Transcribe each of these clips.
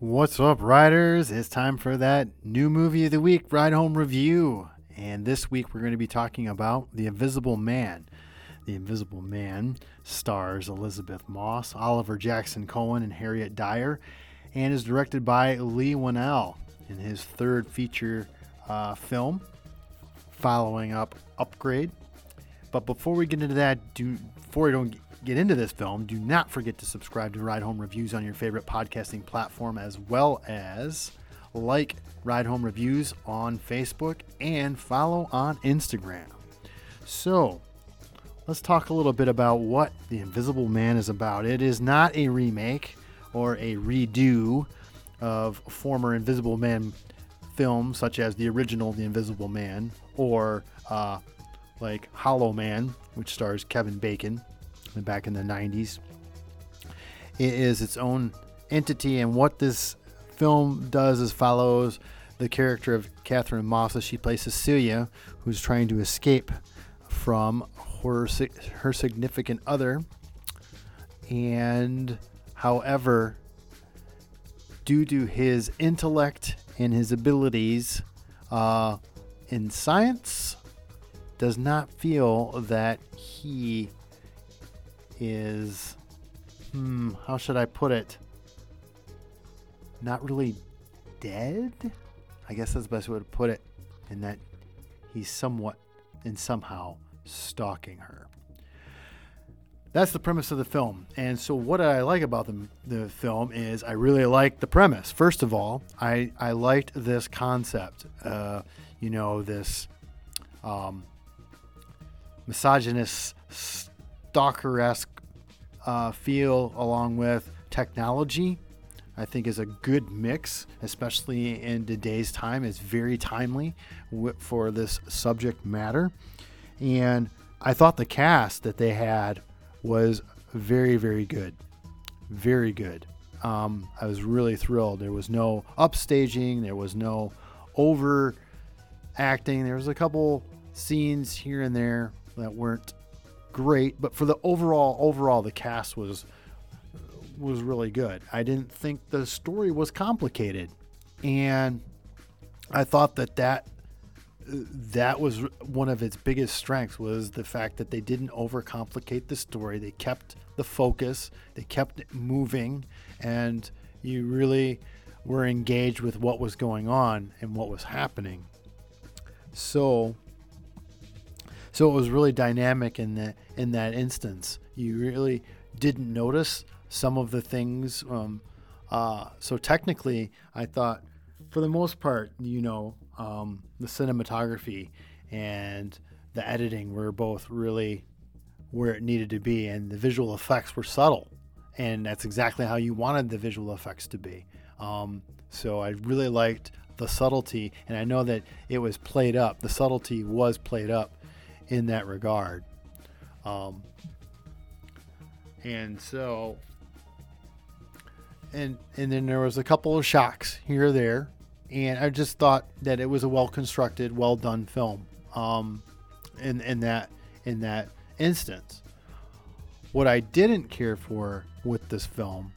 What's up, riders? It's time for that new movie of the week, Ride Home Review. And this week we're going to be talking about The Invisible Man. The Invisible Man stars Elisabeth Moss, Oliver Jackson Cohen, and Harriet Dyer, and is directed by Leigh Whannell in his third feature uh, film, following up Upgrade. But before we get into that, do before we don't get into this film, do not forget to subscribe to Ride Home Reviews on your favorite podcasting platform, as well as like Ride Home Reviews on Facebook and follow on Instagram. So, let's talk a little bit about what The Invisible Man is about. It is not a remake or a redo of former Invisible Man films, such as the original The Invisible Man or uh, like Hollow Man, which stars Kevin Bacon back in the 90s. It is its own entity, and what this film does is follows the character of Catherine Moss as she plays Cecilia, who's trying to escape from her, her significant other. And however, due to his intellect and his abilities uh, in science, does not feel that he is, hmm, how should I put it? Not really dead? I guess that's the best way to put it. In that he's somewhat and somehow stalking her. That's the premise of the film. And so, what I like about the, the film is I really like the premise. First of all, I, I liked this concept. Uh, you know, this um, misogynist stalker esque uh, feel along with technology. I think is a good mix, especially in today's time. It's very timely for this subject matter. And I thought the cast that they had was very, very good. Very good. Um, I was really thrilled. There was no upstaging, there was no over acting. There was a couple scenes here and there that weren't great, but for the overall overall the cast was was really good. I didn't think the story was complicated, and I thought that that that was one of its biggest strengths was the fact that they didn't overcomplicate the story. They kept the focus, they kept it moving, and you really were engaged with what was going on and what was happening. So so it was really dynamic in that in that instance. You really didn't notice some of the things. Um, uh, so technically, I thought, for the most part, you know, um, the cinematography and the editing were both really where it needed to be, and the visual effects were subtle, and that's exactly how you wanted the visual effects to be. Um, so I really liked the subtlety, and I know that it was played up. The subtlety was played up in that regard. Um, and so, and and then there was a couple of shocks here or there, and I just thought that it was a well constructed, well done film. Um, in in that in that instance, what I didn't care for with this film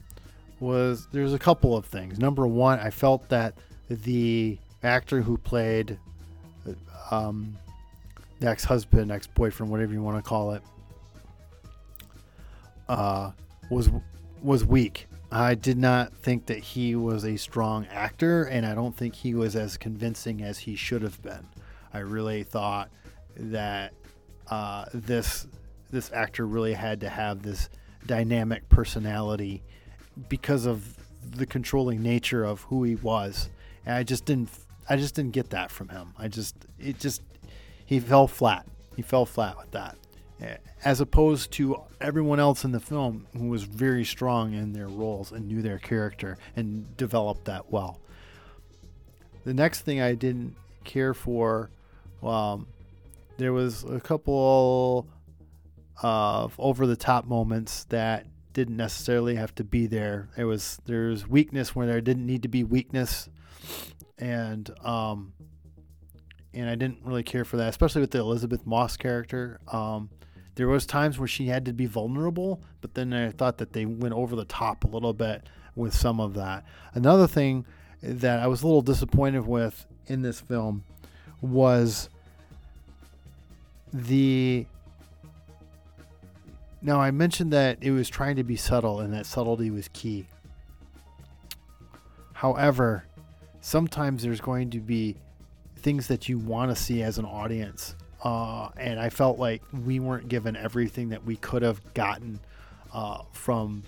was there's a couple of things. Number one, I felt that the actor who played um, ex husband, ex boyfriend, whatever you want to call it, uh, was was weak. I did not think that he was a strong actor, and I don't think he was as convincing as he should have been. I really thought that uh, this this actor really had to have this dynamic personality because of the controlling nature of who he was, and I just didn't I just didn't get that from him. I just it just he fell flat. He fell flat with that. As opposed to everyone else in the film who was very strong in their roles and knew their character and developed that well. The next thing I didn't care for, um, there was a couple of over the top moments that didn't necessarily have to be there. There was there's weakness where there didn't need to be weakness, and um, and I didn't really care for that, especially with the Elisabeth Moss character. Um, there was times where she had to be vulnerable, but then I thought that they went over the top a little bit with some of that. Another thing that I was a little disappointed with in this film was the now I mentioned that it was trying to be subtle and that subtlety was key. However, sometimes there's going to be things that you want to see as an audience. Uh, and I felt like we weren't given everything that we could have gotten uh, from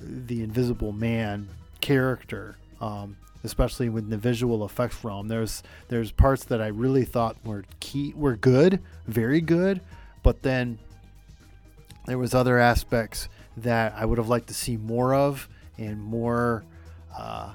the Invisible Man character, um, especially with the visual effects realm. There's there's parts that I really thought were key, were good, very good, but then there was other aspects that I would have liked to see more of and more. Uh,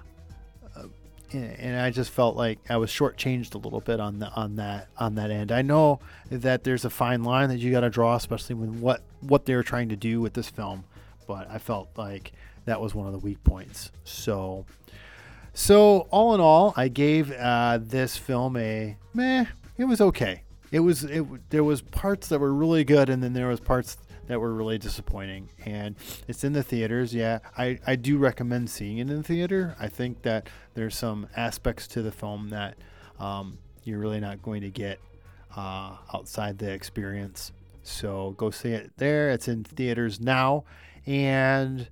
uh and I just felt like I was shortchanged a little bit on the on that on that end. I know that there's a fine line that you got to draw, especially when what what they were trying to do with this film. But I felt like that was one of the weak points. So, so all in all, I gave uh, this film a meh. It was okay. It was it. There was parts that were really good, and then there was parts that were really disappointing. And it's in the theaters. Yeah, I, I do recommend seeing it in the theater. I think that there's some aspects to the film that um, you're really not going to get uh, outside the experience. So go see it there. It's in theaters now. And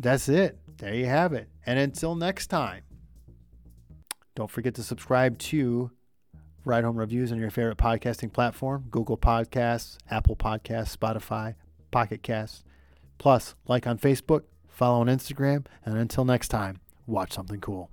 that's it. There you have it. And until next time, don't forget to subscribe to Ride Home Reviews on your favorite podcasting platform Google Podcasts, Apple Podcasts, Spotify, Pocket Casts. Plus, like on Facebook, follow on Instagram, and until next time, watch something cool.